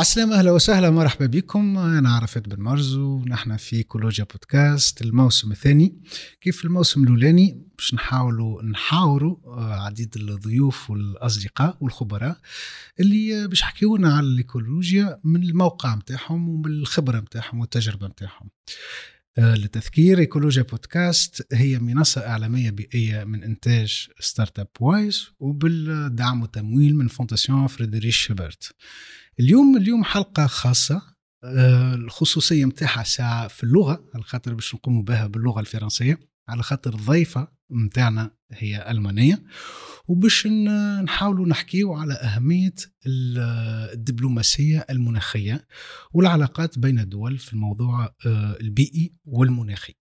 عسلامة أهلا وسهلا مرحبا بكم. أنا عرفت بن مرزو ونحن في ايكولوجيا بودكاست. الموسم الثاني. كيف الموسم الأولاني؟ باش نحاولوا نحاوروا آه، عديد الضيوف والأصدقاء والخبراء اللي باش يحكيونا على الإيكولوجيا من الموقع متاعهم ومن الخبرة متاعهم والتجربة متاعهم. آه، لتذكير إيكولوجيا بودكاست هي منصة إعلامية بيئية من إنتاج ستارت أب وايز وبالدعم والتمويل من فونداسيون فريدريش شبرت اليوم اليوم حلقة خاصة آه، الخصوصية نتاعها ساعة في اللغة على خاطر باش نقوموا بها باللغة الفرنسية على خاطر ضيفة نتاعنا هي ألمانية وباش نحاولوا نحكيو على أهمية الدبلوماسية المناخية والعلاقات بين الدول في الموضوع آه، البيئي والمناخي.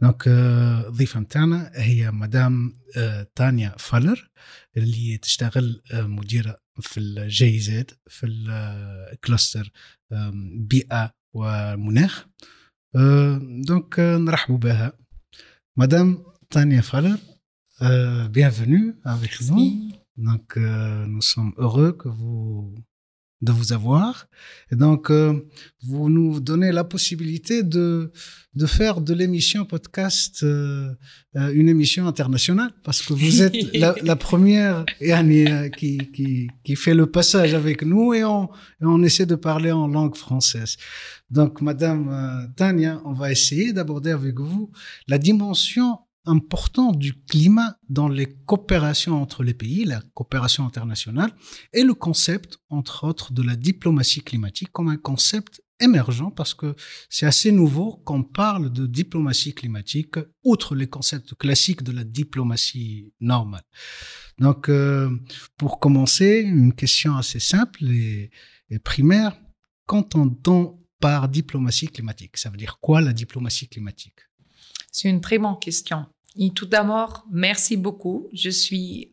دونك الضيفه آه، نتاعنا هي مدام تانيا فالر اللي تشتغل مديرة في الجي زد في الكلاستر آم، بيئة ومناخ. دونك نرحبوا بها. مدام تانيا فالر bienvenue. Donc, euh, nous sommes heureux que vous, de vous avoir. Et donc, euh, vous nous donnez la possibilité de, de faire de l'émission podcast euh, euh, une émission internationale parce que vous êtes la, la première qui, qui, qui fait le passage avec nous et on, et on essaie de parler en langue française. Donc, Madame Tania, on va essayer d'aborder avec vous la dimension importante du climat dans les coopérations entre les pays, la coopération internationale, et le concept, entre autres, de la diplomatie climatique comme un concept émergent parce que c'est assez nouveau qu'on parle de diplomatie climatique outre les concepts classiques de la diplomatie normale. Donc, euh, pour commencer, une question assez simple et, et primaire. Qu'entend-on par diplomatie climatique? Ça veut dire quoi la diplomatie climatique? C'est une très bonne question. Tout d'abord, merci beaucoup. Je suis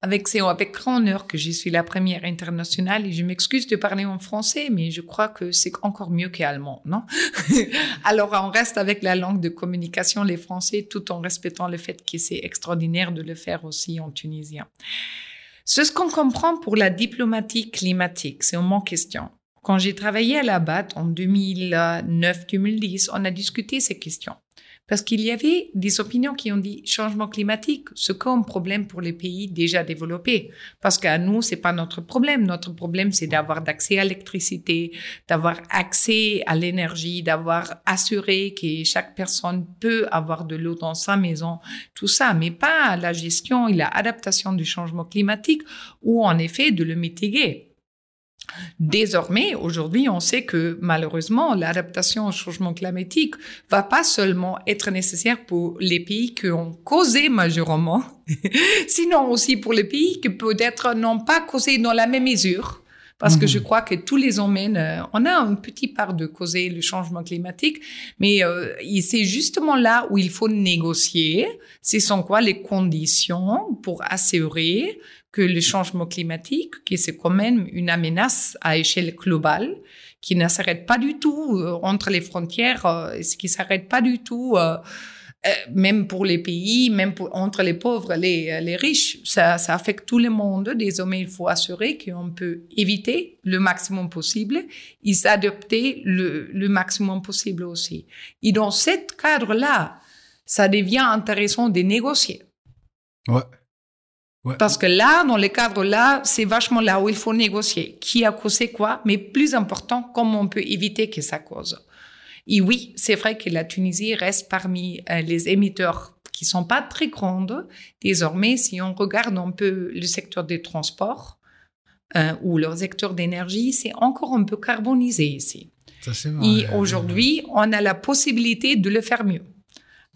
avec c'est avec grand honneur que je suis la première internationale et je m'excuse de parler en français, mais je crois que c'est encore mieux qu'allemand, non? Alors on reste avec la langue de communication, les Français, tout en respectant le fait que c'est extraordinaire de le faire aussi en tunisien. Ce qu'on comprend pour la diplomatie climatique, c'est mon question. Quand j'ai travaillé à la BAT en 2009-2010, on a discuté ces questions. Parce qu'il y avait des opinions qui ont dit changement climatique, c'est comme problème pour les pays déjà développés. Parce qu'à nous, c'est pas notre problème. Notre problème, c'est d'avoir d'accès à l'électricité, d'avoir accès à l'énergie, d'avoir assuré que chaque personne peut avoir de l'eau dans sa maison, tout ça, mais pas la gestion et l'adaptation du changement climatique ou en effet de le mitiguer. Désormais, aujourd'hui, on sait que malheureusement, l'adaptation au changement climatique va pas seulement être nécessaire pour les pays qui ont causé majorement, sinon aussi pour les pays qui peut-être n'ont pas causé dans la même mesure. Parce que je crois que tous les hommes, euh, on a une petite part de causer le changement climatique, mais euh, c'est justement là où il faut négocier. Ce sont quoi les conditions pour assurer que le changement climatique, qui c'est quand même une menace à échelle globale, qui ne s'arrête pas du tout euh, entre les frontières, euh, ce qui s'arrête pas du tout, euh, même pour les pays, même entre les pauvres et les, riches, ça, affecte tout le monde. Désormais, il faut assurer qu'on peut éviter le maximum possible et s'adapter le, le maximum possible aussi. Et dans ce cadre-là, ça devient intéressant de négocier. Ouais. Ouais. Parce que là, dans les cadres là, c'est vachement là où il faut négocier. Qui a causé quoi, mais plus important, comment on peut éviter que ça cause. Et oui, c'est vrai que la Tunisie reste parmi euh, les émetteurs qui sont pas très grandes. Désormais, si on regarde un peu le secteur des transports euh, ou le secteur d'énergie, c'est encore un peu carbonisé ici. Ça. Et aujourd'hui, on a la possibilité de le faire mieux.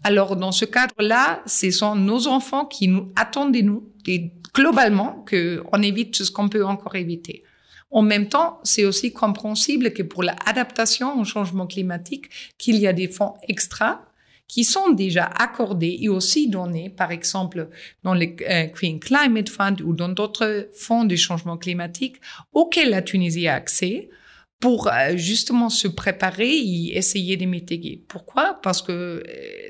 Alors, dans ce cadre-là, ce sont nos enfants qui nous attendent de nous, et globalement, qu'on évite ce qu'on peut encore éviter. En même temps, c'est aussi compréhensible que pour l'adaptation au changement climatique, qu'il y a des fonds extra qui sont déjà accordés et aussi donnés, par exemple, dans le euh, Green Climate Fund ou dans d'autres fonds de changement climatique auxquels la Tunisie a accès pour euh, justement se préparer et essayer de mitiger. Pourquoi? Parce que euh,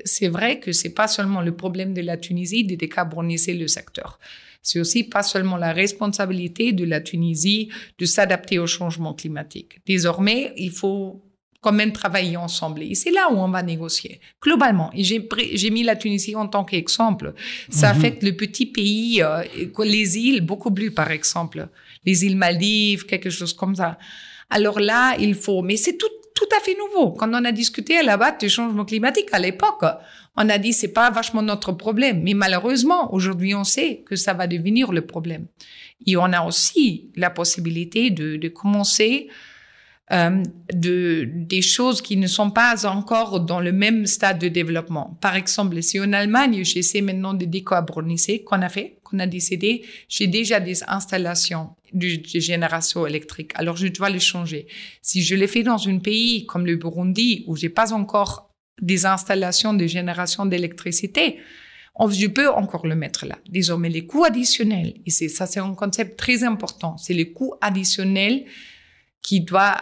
c'est vrai que c'est pas seulement le problème de la Tunisie de décarboniser le secteur. C'est aussi pas seulement la responsabilité de la Tunisie de s'adapter au changement climatique. Désormais, il faut quand même travailler ensemble. Et c'est là où on va négocier. Globalement, et j'ai mis la Tunisie en tant qu'exemple. Ça mhm. affecte le petit pays, euh, les îles beaucoup plus, par exemple. Les îles Maldives, quelque chose comme ça. Alors là, il faut, mais c'est tout, tout à fait nouveau. Quand on a discuté à la base du changement climatique à l'époque, on a dit c'est pas vachement notre problème. Mais malheureusement, aujourd'hui, on sait que ça va devenir le problème. Et on a aussi la possibilité de, de commencer euh, de, des choses qui ne sont pas encore dans le même stade de développement. Par exemple, si en Allemagne, j'essaie maintenant de décarboniser, qu'on a fait, qu'on a décidé, j'ai déjà des installations de, génération électrique. Alors, je dois les changer. Si je les fais dans un pays comme le Burundi, où j'ai pas encore des installations de génération d'électricité, je peux encore le mettre là. Désormais, les coûts additionnels, et ça, c'est un concept très important. C'est les coûts additionnels qui doivent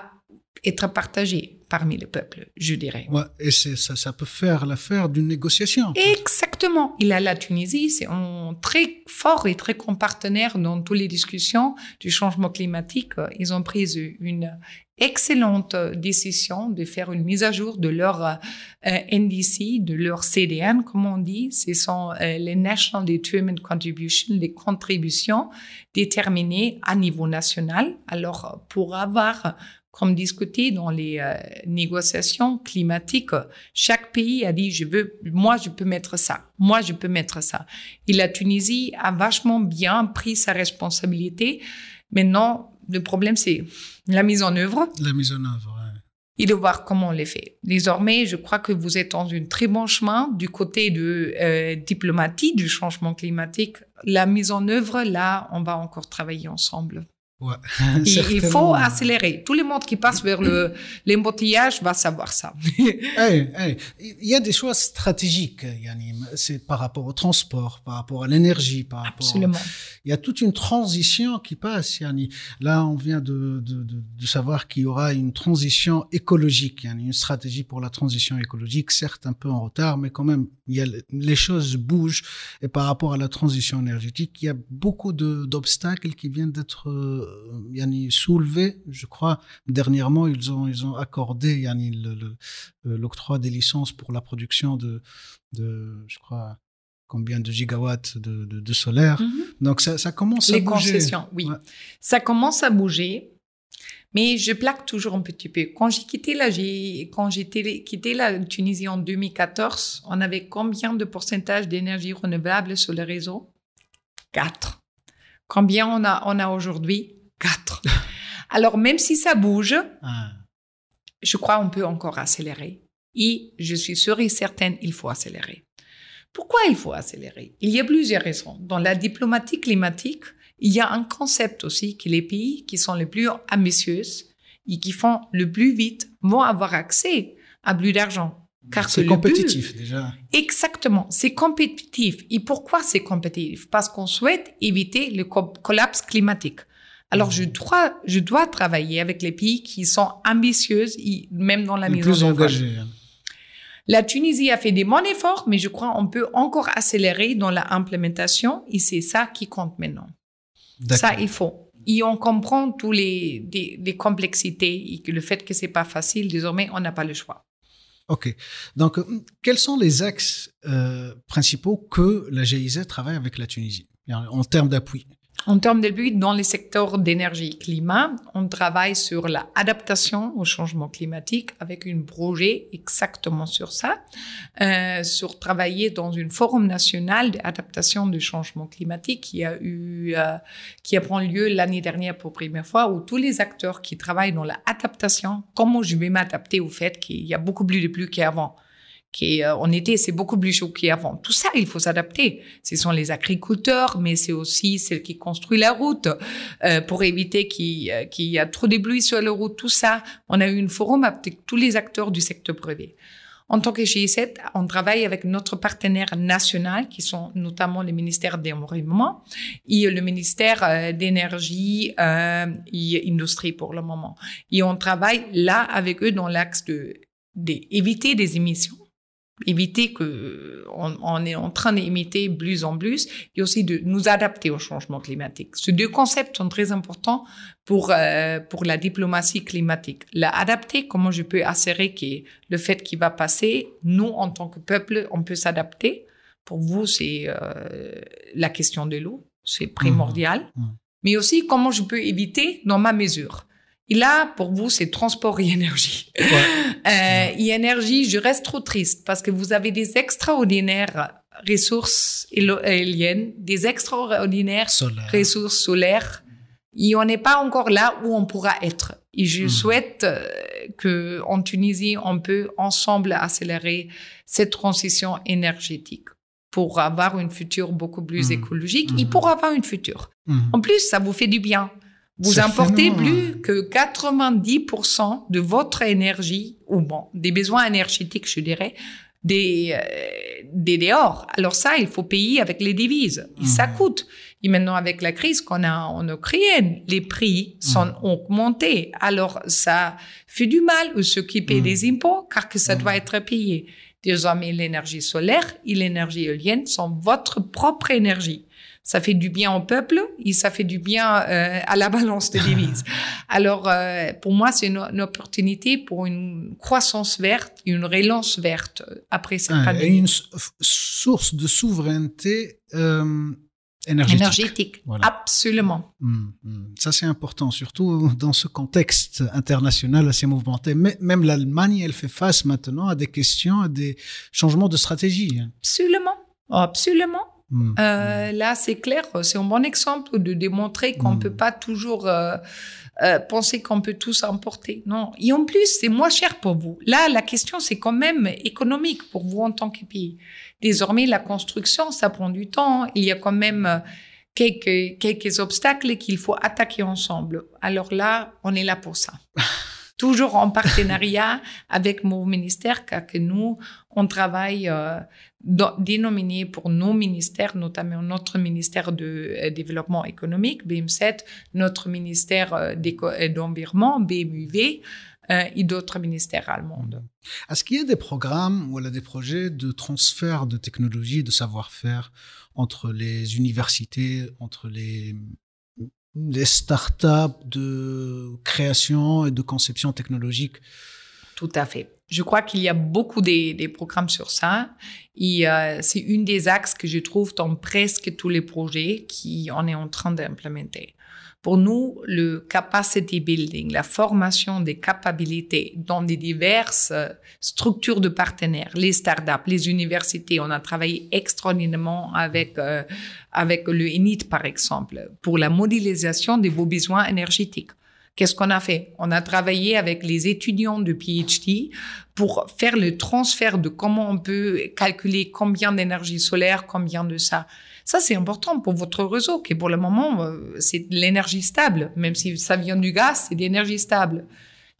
être partagé parmi les peuples, je dirais. Ouais, et ça, ça peut faire l'affaire d'une négociation. Exactement. Il a la Tunisie, c'est un très fort et très grand partenaire dans toutes les discussions du changement climatique. Ils ont pris une excellente décision de faire une mise à jour de leur euh, NDC, de leur CDN, comme on dit. Ce sont euh, les National Determined Contributions, les contributions déterminées à niveau national. Alors, pour avoir comme discuté dans les euh, négociations climatiques, chaque pays a dit je veux, moi je peux mettre ça, moi je peux mettre ça. Et la Tunisie a vachement bien pris sa responsabilité. Maintenant, le problème c'est la mise en œuvre. La mise en œuvre. Ouais. Et de voir comment on les fait. Désormais, je crois que vous êtes dans un très bon chemin du côté de euh, diplomatie du changement climatique. La mise en œuvre, là, on va encore travailler ensemble. Ouais, il faut accélérer. Tout le monde qui passe vers le l'embouteillage va savoir ça. hey, hey. Il y a des choix stratégiques, Yanni. C'est par rapport au transport, par rapport à l'énergie, par rapport. Absolument. Il y a toute une transition qui passe, Yanni. Là, on vient de, de, de, de savoir qu'il y aura une transition écologique, Yanni, une stratégie pour la transition écologique, certes un peu en retard, mais quand même, il y a les choses bougent. Et par rapport à la transition énergétique, il y a beaucoup d'obstacles qui viennent d'être euh, yani, soulevé, je crois. Dernièrement, ils ont, ils ont accordé yani, euh, l'octroi des licences pour la production de, de je crois, combien de gigawatts de, de, solaire. Mhm. Donc ça, ça commence à bouger. Les concessions, oui. Ça commence à bouger. Mais je plaque toujours un petit peu. Quand j'ai quitté la, quand j'ai quitté la Tunisie en 2014, on avait combien de pourcentage d'énergie renouvelable sur le réseau? Quatre. Combien on a, on a aujourd'hui? Alors, même si ça bouge, ah. je crois qu'on peut encore accélérer. Et je suis sûre et certaine, il faut accélérer. Pourquoi il faut accélérer? Il y a plusieurs raisons. Dans la diplomatie climatique, il y a un concept aussi que les pays qui sont les plus ambitieux et qui font le plus vite vont avoir accès à plus d'argent. Car c'est compétitif déjà. Exactement, c'est compétitif. Et pourquoi c'est compétitif? Parce qu'on souhaite éviter le collapse climatique. Alors, je dois, je dois travailler avec les pays qui sont ambitieux, même dans la mise en œuvre. Hein. La Tunisie a fait des bons efforts, mais je crois qu'on peut encore accélérer dans la implémentation et c'est ça qui compte maintenant. Ça, il faut. Et on comprend tous les, les, complexités et que le fait que c'est pas facile, désormais, on n'a pas le choix. OK. Donc, quels sont les axes euh, principaux que la GIZ travaille avec la Tunisie en termes d'appui? En termes de but, dans les secteurs d'énergie et climat, on travaille sur l'adaptation au changement climatique avec un projet exactement sur ça, euh, sur travailler dans une forum national d'adaptation du changement climatique qui a eu, euh, qui a pris lieu l'année dernière pour première fois, où tous les acteurs qui travaillent dans l'adaptation, comment je vais m'adapter au fait qu'il y a beaucoup plus de pluie qu'avant qui euh, été c'est beaucoup plus chaud qu'avant. Tout ça, il faut s'adapter. Ce sont les agriculteurs, mais c'est aussi ceux qui construisent la route euh, pour éviter euh, qu'il y a trop de pluie sur la route. Tout ça, on a eu une forum avec tous les acteurs du secteur privé. En tant que GIZ, on travaille avec notre partenaire national, qui sont notamment le ministère de l'Environnement et le ministère euh, d'énergie euh, et industrie pour le moment. Et on travaille là avec eux dans l'axe de d'éviter des émissions éviter que on, est en train d'imiter plus en plus et aussi de nous adapter au changement climatique. Ces deux concepts sont très importants pour euh, pour la diplomatie climatique. La adapter, comment je peux assurer que le fait qui va passer, nous en tant que peuple, on peut s'adapter? Pour vous, c'est euh, la question de l'eau, c'est primordial. Mmh. Mmh. Mais aussi comment je peux éviter dans ma mesure? Et là, pour vous, c'est transport et énergie. Euh, et énergie, je reste trop triste parce que vous avez des extraordinaires ressources éoliennes, des extraordinaires ressources solaires. Et on n'est pas encore là où on pourra être. Et je hmm. souhaite euh, que en Tunisie, on peut ensemble accélérer cette transition énergétique pour avoir une future beaucoup plus hmm. écologique et hmm. pour avoir une future. En plus, ça vous fait du bien. Vous importez plus que 90% de votre énergie, ou bon, des besoins énergétiques, je dirais, des, euh, des dehors. Alors ça, il faut payer avec les devises. Ça mmh. coûte. Et maintenant, avec la crise qu'on a en Ukraine, les prix sont mmh. augmentés. Alors ça fait du mal à ceux qui paient mmh. des impôts, car que ça doit être payé. Désormais, l'énergie solaire et l'énergie éolienne sont votre propre énergie ça fait du bien au peuple et ça fait du bien euh, à la balance de devises. Alors, euh, pour moi, c'est une, opportunité pour une croissance verte, une relance verte après cette ah, pandémie. Et une source de souveraineté euh, énergétique. Énergétique, absolument. Hum, hum. Ça, c'est important, surtout dans ce contexte international assez mouvementé. Mais même l'Allemagne, elle fait face maintenant à des questions, à des changements de stratégie. Hein. Absolument, absolument. Mm. Euh, là, c'est clair, c'est un bon exemple de démontrer qu'on ne mm. peut pas toujours euh, euh, penser qu'on peut tous emporter. Non. Et en plus, c'est moins cher pour vous. Là, la question, c'est quand même économique pour vous en tant que pays. Désormais, la construction, ça prend du temps. Il y a quand même quelques, quelques obstacles qu'il faut attaquer ensemble. Alors là, on est là pour ça. toujours en partenariat avec mon ministère, car que nous, on travaille euh, dénominé pour nos ministères, notamment notre ministère de euh, développement économique, BIM7, notre ministère euh, euh, d'environnement, BMUV, et d'autres ministères allemands. Est-ce qu'il y a des programmes ou des projets de transfert de technologie, de savoir-faire entre les universités, entre les des startups de création et de conception technologique? Tout à fait. Je crois qu'il y a beaucoup des, programmes sur ça. Et euh, c'est une des axes que je trouve dans presque tous les projets qui on est en train d'implémenter. Pour nous, le capacity building, la formation des capacités dans des diverses euh, structures de partenaires, les startups, les universités, on a travaillé extraordinairement avec euh, avec le ENIT par exemple pour la modélisation de vos besoins énergétiques. Qu'est-ce qu'on a fait? On a travaillé avec les étudiants de PhD pour faire le transfert de comment on peut calculer combien d'énergie solaire, combien de ça. Ça, c'est important pour votre réseau, qui pour le moment, euh, c'est de l'énergie stable. Même si ça vient du gaz, c'est de l'énergie stable.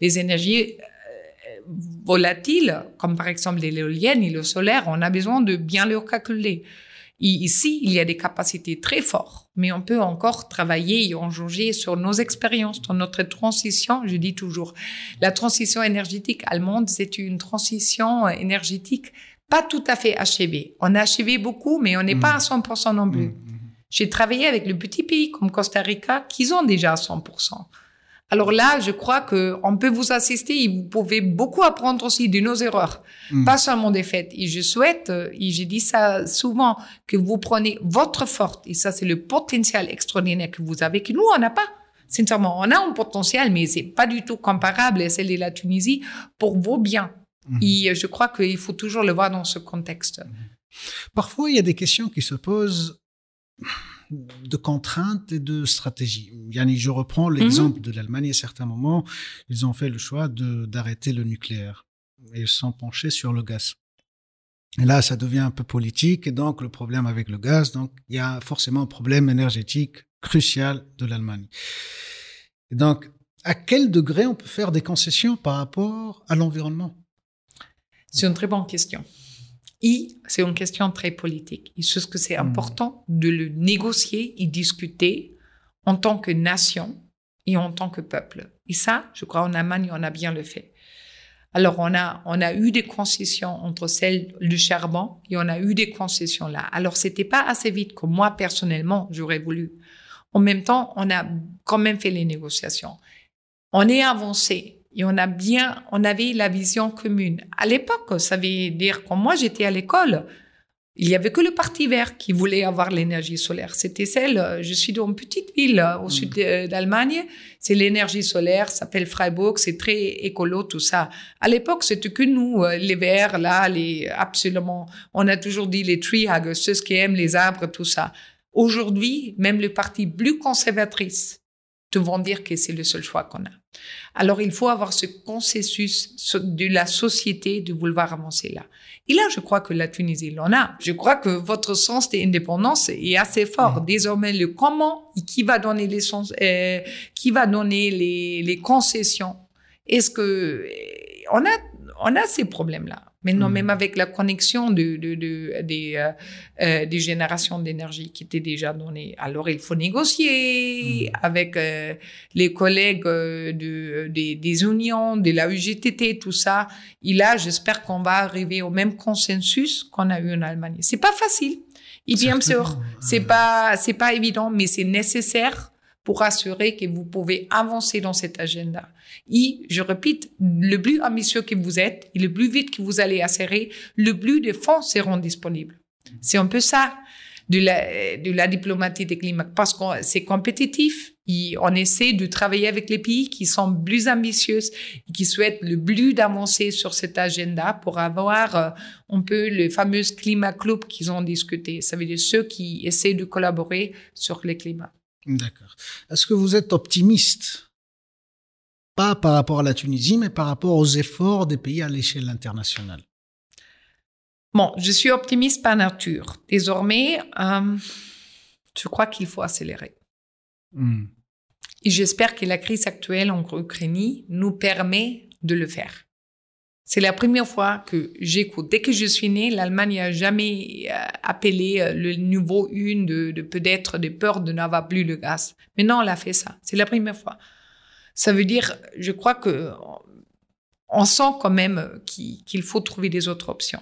Les énergies euh, volatiles, comme par exemple l'éolienne et le solaire, on a besoin de bien les calculer. Et ici, il y a des capacités très fortes, mais on peut encore travailler et en juger sur nos expériences, dans notre transition. Je dis toujours, la transition énergétique allemande, c'est une transition énergétique pas tout à fait achevée. On a achevé beaucoup, mais on n'est pas à 100% non plus. Mm, mm, mm. J'ai travaillé avec le petit pays comme Costa Rica qui ont déjà 100%. Alors là, je crois que on peut vous assister et vous pouvez beaucoup apprendre aussi de nos erreurs, pas seulement des faits. Et je souhaite, euh, et j'ai dit ça souvent, que vous prenez votre forte, et ça c'est le potentiel extraordinaire que vous avez, que nous on n'a pas. Sincèrement, on a un potentiel, mais c'est pas du tout comparable à celle de la Tunisie pour vos biens. Mhm. Et je crois qu'il faut toujours le voir dans ce contexte. Mhm. Parfois, il y a des questions qui se posent de contraintes et de stratégies. Yani, je reprends mhm. l'exemple de l'Allemagne. À certains moments, ils ont fait le choix d'arrêter le nucléaire. Et ils sont penchés sur le gaz. Et là, ça devient un peu politique. Et donc, le problème avec le gaz, donc, il y a forcément un problème énergétique crucial de l'Allemagne. Et donc, à quel degré on peut faire des concessions par rapport à l'environnement? C'est une très bonne question. Et c'est une question très politique. Et ce que c'est Mm. important de le négocier et discuter en tant que nation et en tant que peuple. Et ça, je crois, en Allemagne, on a bien le fait. Alors, on a, on a eu des concessions entre celles du charbon et on a eu des concessions là. Alors, c'était pas assez vite que moi, personnellement, j'aurais voulu. En même temps, on a quand même fait les négociations. On est avancé et on a bien, on avait la vision commune. À l'époque, ça veut dire quand moi j'étais à l'école, il y avait que le Parti vert qui voulait avoir l'énergie solaire. C'était celle, euh, je suis dans une petite ville euh, au Mm. sud d'Allemagne, c'est l'énergie solaire, ça s'appelle Freiburg, c'est très écolo, tout ça. À l'époque, c'était que nous, euh, les verts, là, les, absolument, on a toujours dit les tree huggers, ceux qui aiment les arbres, tout ça. Aujourd'hui, même le parti plus conservatrice te vont dire que c'est le seul choix qu'on a. Alors, il faut avoir ce consensus de la société de vouloir avancer là. Et là, je crois que la Tunisie l'en a. Je crois que votre sens d'indépendance est assez fort. Mhm. Désormais, le comment et qui va donner les sens, euh, qui va donner les, les concessions. Est-ce que euh, on a on a ces problèmes-là. Maintenant, Mhm. même avec la connexion de, de, de- des, euh, euh, des générations d'énergie qui étaient déjà données, alors il faut négocier Mhm. avec euh, les collègues euh, de, des, des unions, de la UGTT, tout ça. Et là, j'espère qu'on va arriver au même consensus qu'on a eu en Allemagne. C'est pas facile. Et bien sûr, c'est pas c'est pas évident, mais c'est nécessaire pour assurer que vous pouvez avancer dans cet agenda. Et je répète, le plus ambitieux que vous êtes, et le plus vite que vous allez asserrer, le plus de fonds seront disponibles. C'est un peu ça de la, diplomatie des climats, parce que c'est compétitif. Et on essaie de travailler avec les pays qui sont plus ambitieux et qui souhaitent le plus d'avancer sur cet agenda pour avoir euh, un peu le fameux climat club qu'ils ont discuté. Ça veut dire ceux qui essaient de collaborer sur le climat. D'accord. Est-ce que vous êtes optimiste? Pas par rapport à la Tunisie, mais par rapport aux efforts des pays à l'échelle internationale. Bon, je suis optimiste par nature. Désormais, euh, je crois qu'il faut accélérer. Hmm. Et j'espère que la crise actuelle en Ukraine nous permet de le faire. C'est la première fois que j'écoute. Dès que je suis née, l'Allemagne n'a jamais euh, appelé euh, le niveau 1 de, peut-être de peur de n'avoir plus de gaz. Maintenant, on a fait ça. C'est la première fois. Ça veut dire, je crois que on sent quand même qu'il qu'il faut trouver des autres options.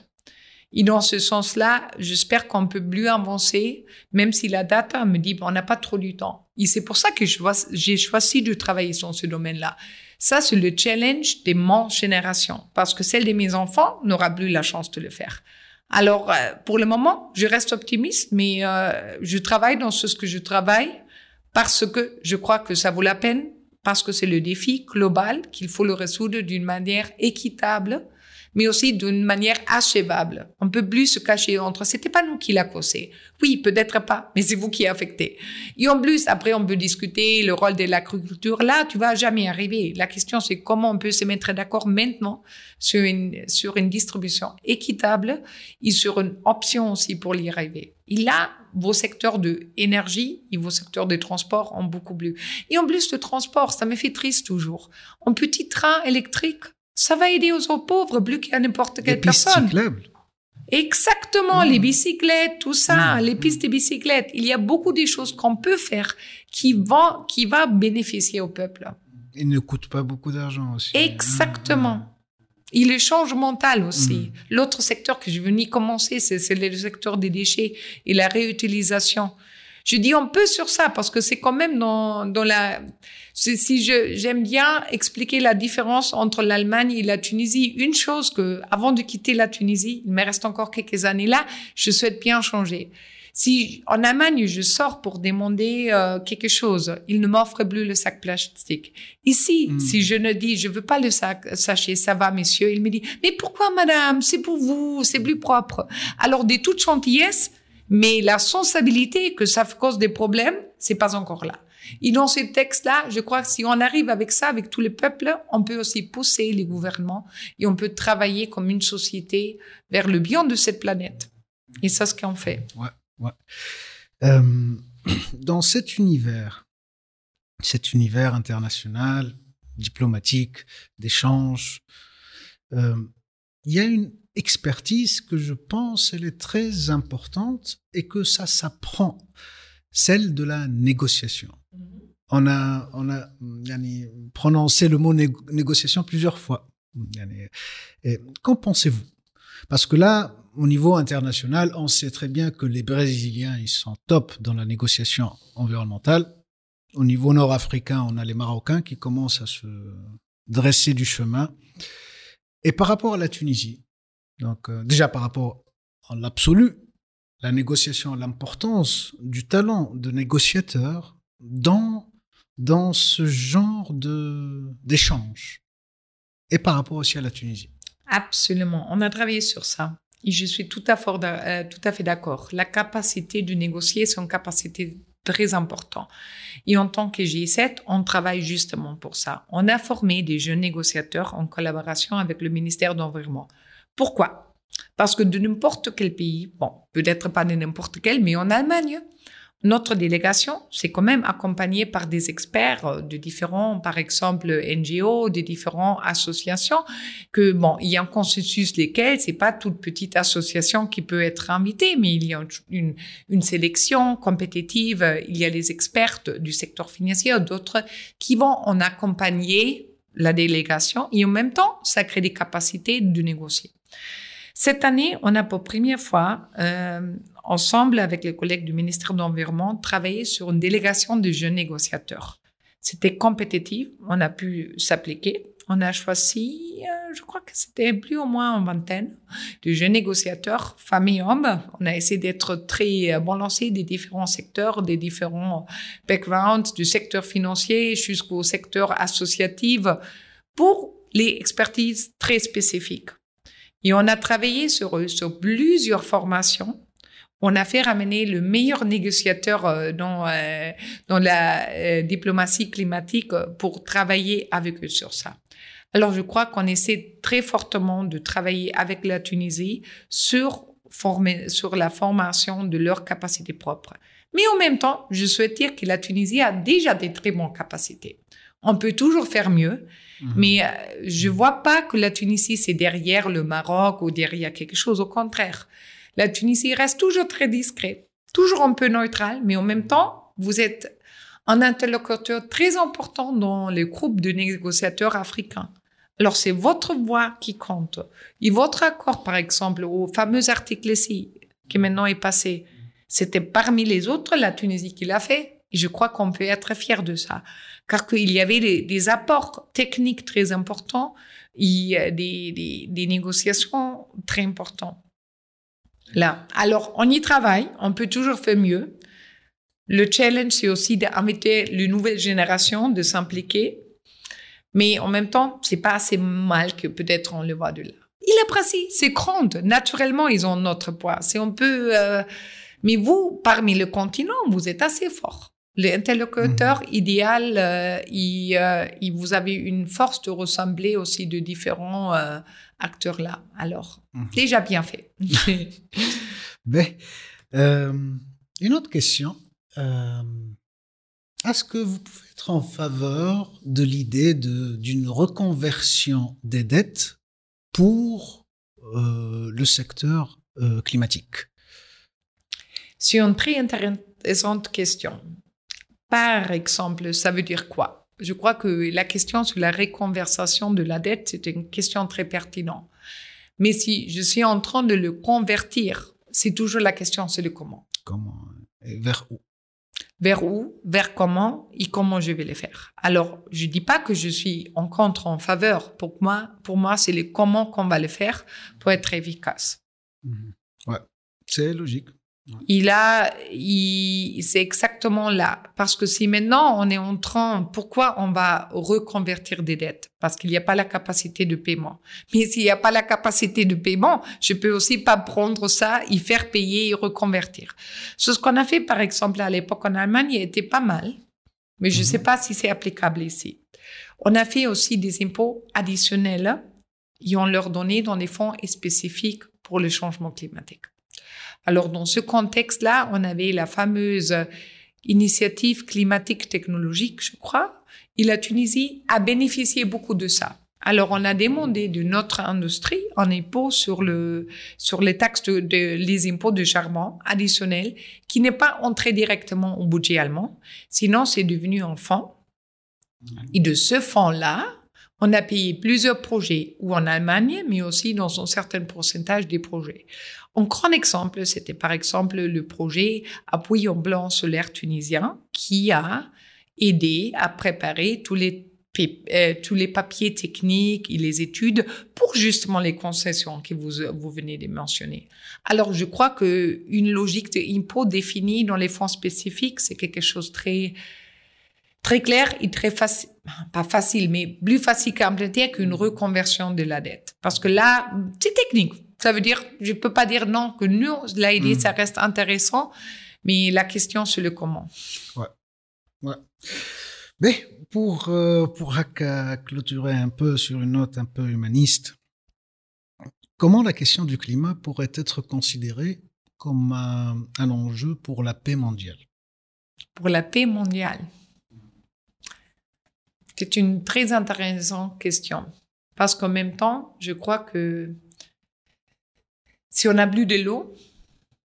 Et dans ce sens-là, j'espère qu'on peut plus avancer, même si la data me dit on n'a pas trop du temps. Et c'est pour ça que j'ai choisi de travailler sur ce domaine-là. Ça, c'est le challenge de mon génération, parce que celle de mes enfants n'aura plus la chance de le faire. Alors, euh, pour le moment, je reste optimiste, mais euh, je travaille dans ce que je travaille parce que je crois que ça vaut la peine, parce que c'est le défi global qu'il faut le résoudre d'une manière équitable, mais aussi d'une manière achevable. On peut plus se cacher entre. C'était pas nous qui l'a causé. Oui, peut-être pas, mais c'est vous qui affectez. Et en plus, après, on peut discuter le rôle de l'agriculture. Là, tu vas jamais arriver. La question, c'est comment on peut se mettre d'accord maintenant sur une, sur une distribution équitable et sur une option aussi pour y arriver. Et là, vos secteurs de énergie et vos secteurs de transport ont beaucoup plus. Et en plus, le transport, ça me fait triste toujours. Un petit train électrique, ça va aider aux pauvres plus qu'à n'importe quelle pistes personne. cyclables. Exactement, les bicyclettes, tout ça, Mm. les pistes de bicyclettes. Il y a beaucoup de choses qu'on peut faire qui vont, qui va bénéficier au peuple. Ils ne coûtent pas beaucoup d'argent aussi. Exactement. Et le change mental aussi. L'autre secteur que je venais commencer, c'est le secteur des déchets et la réutilisation. Je dis un peu sur ça parce que c'est quand même dans, dans la. Si je j'aime bien expliquer la différence entre l'Allemagne et la Tunisie. Une chose que, avant de quitter la Tunisie, il me reste encore quelques années là, je souhaite bien changer. Si en Allemagne je sors pour demander euh, quelque chose, il ne m'offre plus le sac plastique. Ici, Mm. si je ne dis je veux pas le sac, sachez ça va monsieur, il me dit mais pourquoi madame, c'est pour vous, c'est plus propre. Alors de toute gentillesse, mais la sensibilité que ça cause des problèmes, c'est pas encore là. Et dans ce texte-là, je crois que si on arrive avec ça, avec tous les peuples, on peut aussi pousser les gouvernements et on peut travailler comme une société vers le bien de cette planète. Et ça, ce qu'on fait. Euh, dans cet univers, cet univers international, diplomatique, d'échange, euh, il y a une expertise que je pense elle est très importante et que ça s'apprend, celle de la négociation. On a, on a yani, prononcé le mot négociation plusieurs fois. Yani, Qu'en pensez-vous? Parce que là, au niveau international, on sait très bien que les Brésiliens, ils sont top dans la négociation environnementale. Au niveau nord-africain, on a les Marocains qui commencent à se dresser du chemin. Et par rapport à la Tunisie, donc euh, déjà par rapport à l'absolu, la négociation, l'importance du talent de négociateur dans dans ce genre d'échange et par rapport aussi à la Tunisie. Absolument, on a travaillé sur ça. Et je suis tout à, euh, tout à fait d'accord. La capacité de négocier, c'est une capacité très importante. Et en tant que G7, on travaille justement pour ça. On a formé des jeunes négociateurs en collaboration avec le ministère de l'Environnement. Pourquoi? Parce que de n'importe quel pays, bon, peut-être pas de n'importe quel, mais en Allemagne, notre délégation, c'est quand même accompagné par des experts euh, de différents, par exemple, NGO, de différentes associations, que bon, il y a un consensus lesquels c'est pas toute petite association qui peut être invitée, mais il y a une, une sélection compétitive, il y a les experts du secteur financier, d'autres qui vont en accompagner la délégation et en même temps, ça crée des capacités de négocier. Cette année, on a pour première fois euh, ensemble avec les collègues du ministère de l'Environnement, travaillé sur une délégation de jeunes négociateurs. C'était compétitif, on a pu s'appliquer. On a choisi, euh, je crois que c'était plus ou moins une vingtaine de jeunes négociateurs, et hommes. On a essayé d'être très euh, bon lancé des différents secteurs, des différents backgrounds, du secteur financier jusqu'au secteur associatif, pour les expertises très spécifiques. Et on a travaillé sur eux, sur plusieurs formations on a fait ramener le meilleur négociateur euh, dans, euh, dans la euh, diplomatie climatique pour travailler avec eux sur ça. Alors, je crois qu'on essaie très fortement de travailler avec la Tunisie sur, former, sur la formation de leurs capacités propres. Mais en même temps, je souhaite dire que la Tunisie a déjà des très bonnes capacités. On peut toujours faire mieux, mhm. mais je vois pas que la Tunisie, c'est derrière le Maroc ou derrière quelque chose. Au contraire, la Tunisie reste toujours très discret, toujours un peu neutral, mais en même temps, vous êtes un interlocuteur très important dans les groupes de négociateurs africains. Alors, c'est votre voix qui compte. Et votre accord, par exemple, au fameux article ici, qui maintenant est passé, c'était parmi les autres la Tunisie qui l'a fait. Et je crois qu'on peut être fier de ça. Car qu'il y avait des, apports techniques très importants et des, des négociations très importantes là. Alors, on y travaille, on peut toujours faire mieux. Le challenge, c'est aussi d'inviter les nouvelles générations de s'impliquer. Mais en même temps, c'est pas assez mal que peut-être on le voit de là. Il est précis, c'est grand. Naturellement, ils ont notre poids. C'est un peu, euh, mais vous, parmi le continent, vous êtes assez fort. L'interlocuteur mmh. idéal, euh, il, euh, il, vous avez une force de ressembler aussi de différents acteurs-là. Alors, mmh. déjà bien fait. Mais, euh, une autre question. Euh, est-ce que vous pouvez être en faveur de l'idée d'une reconversion des dettes pour euh, le secteur climatique? C'est une très intéressante question. Par exemple, ça veut dire quoi? Je crois que la question sur la reconversation de la dette, c'est une question très pertinente. Mais si je suis en train de le convertir, c'est toujours la question, c'est le comment. Comment et Vers où? Vers où? Vers comment? Et comment je vais le faire? Alors, je dis pas que je suis en contre, en faveur. Pour moi, pour moi, c'est le comment qu'on va le faire pour être efficace. Mhm. Ouais, c'est logique. Il a, c'est exactement là. Parce que si maintenant on est en train, pourquoi on va reconvertir des dettes? Parce qu'il n'y a pas la capacité de paiement. Mais s'il n'y a pas la capacité de paiement, je peux aussi pas prendre ça, y faire payer et reconvertir. Ce qu'on a fait, par exemple, à l'époque en Allemagne, était pas mal. Mais je ne sais mhm. pas si c'est applicable ici. On a fait aussi des impôts additionnels et on leur donnait dans des fonds spécifiques pour le changement climatique. Alors, dans ce contexte-là, on avait la fameuse initiative climatique technologique, je crois, et la Tunisie a bénéficié beaucoup de ça. Alors, on a demandé de notre industrie un impôt sur le, sur les taxes de, de- les impôts de charbon additionnels qui n'est pas entré directement au budget allemand. Sinon, c'est devenu un fonds. Et de ce fonds-là, on a payé plusieurs projets, ou en Allemagne, mais aussi dans un certain pourcentage des projets. Un grand exemple, c'était par exemple le projet Appui blanc solaire tunisien qui a aidé à préparer tous les, euh, tous les papiers techniques et les études pour justement les concessions que vous, vous venez de mentionner. Alors, je crois que une logique d'impôt définie dans les fonds spécifiques, c'est quelque chose de très, très clair et très facile, pas facile, mais plus facile qu'à implémenter qu'une reconversion de la dette. Parce que là, c'est technique. Ça veut dire, je peux pas dire non, que nous, l'idée, Mm. ça reste intéressant, mais la question, c'est le comment. Ouais. Mais pour, euh, pour clôturer un peu sur une note un peu humaniste, comment la question du climat pourrait être considérée comme un, un enjeu pour la paix mondiale? Pour la paix mondiale. C'est une très intéressante question. Parce qu'en même temps, je crois que si on n'a plus de l'eau,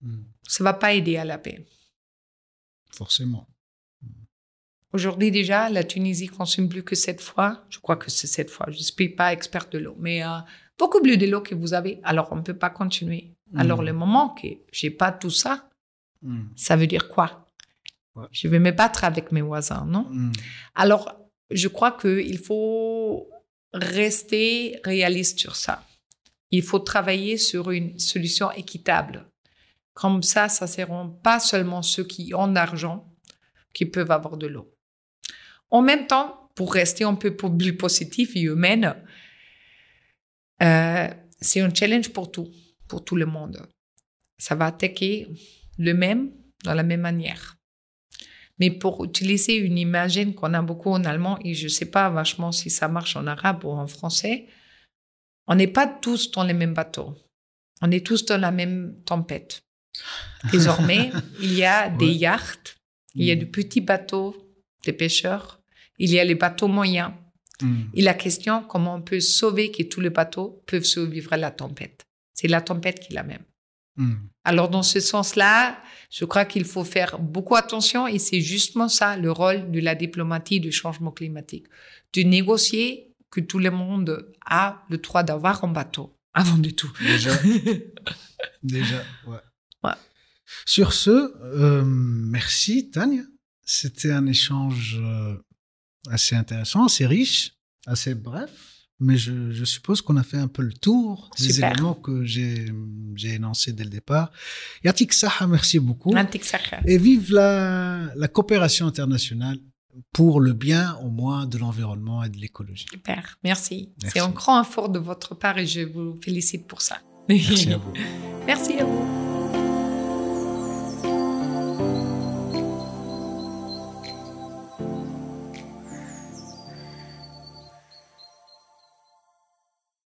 Hmm, ça va pas aider à la paix. Forcément. Aujourd'hui déjà, la Tunisie consomme plus que sept fois. Je crois que c'est sept fois. Je ne suis pas experte de l'eau, mais euh, beaucoup plus de l'eau que vous avez. Alors on ne peut pas continuer. Alors Mm. le moment que j'ai pas tout ça, Hmm, ça veut dire quoi? Ouais. Je vais me battre avec mes voisins, non? Hmm, Alors je crois qu'il faut rester réaliste sur ça. Il faut travailler sur une solution équitable. Comme ça, ça ne seront pas seulement ceux qui ont d'argent qui peuvent avoir de l'eau. En même temps, pour rester un peu plus positif et humaine, euh, c'est un challenge pour tout, pour tout le monde. Ça va attaquer le même dans la même manière. Mais pour utiliser une image qu'on a beaucoup en allemand, et je ne sais pas vachement si ça marche en arabe ou en français, on n'est pas tous dans les mêmes bateaux. On est tous dans la même tempête. Désormais, il y a des Ouais. yachts, il y a hmm, de petits bateaux, des pêcheurs, il y a les bateaux moyens. hmm. Et la question, comment on peut sauver que tous les bateaux peuvent survivre à la tempête? C'est la tempête qui est la même. Alors, dans ce sens-là, je crois qu'il faut faire beaucoup attention et c'est justement ça le rôle de la diplomatie du changement climatique. De négocier que tout le monde a le droit d'avoir un bateau avant de tout. Déjà, déjà, ouais. Ouais. Sur ce, euh, merci Tania. C'était un échange euh, assez intéressant, assez riche, assez bref. Mais je, je suppose qu'on a fait un peu le tour des Super. éléments que j'ai énoncés dès le départ. Yatik Saha, merci beaucoup. Antik Sakha. Et vive la, la coopération internationale pour le bien au moins de l'environnement et de l'écologie. Super, merci. Merci. C'est un grand effort de votre part et je vous félicite pour ça. Merci à vous. Merci à vous.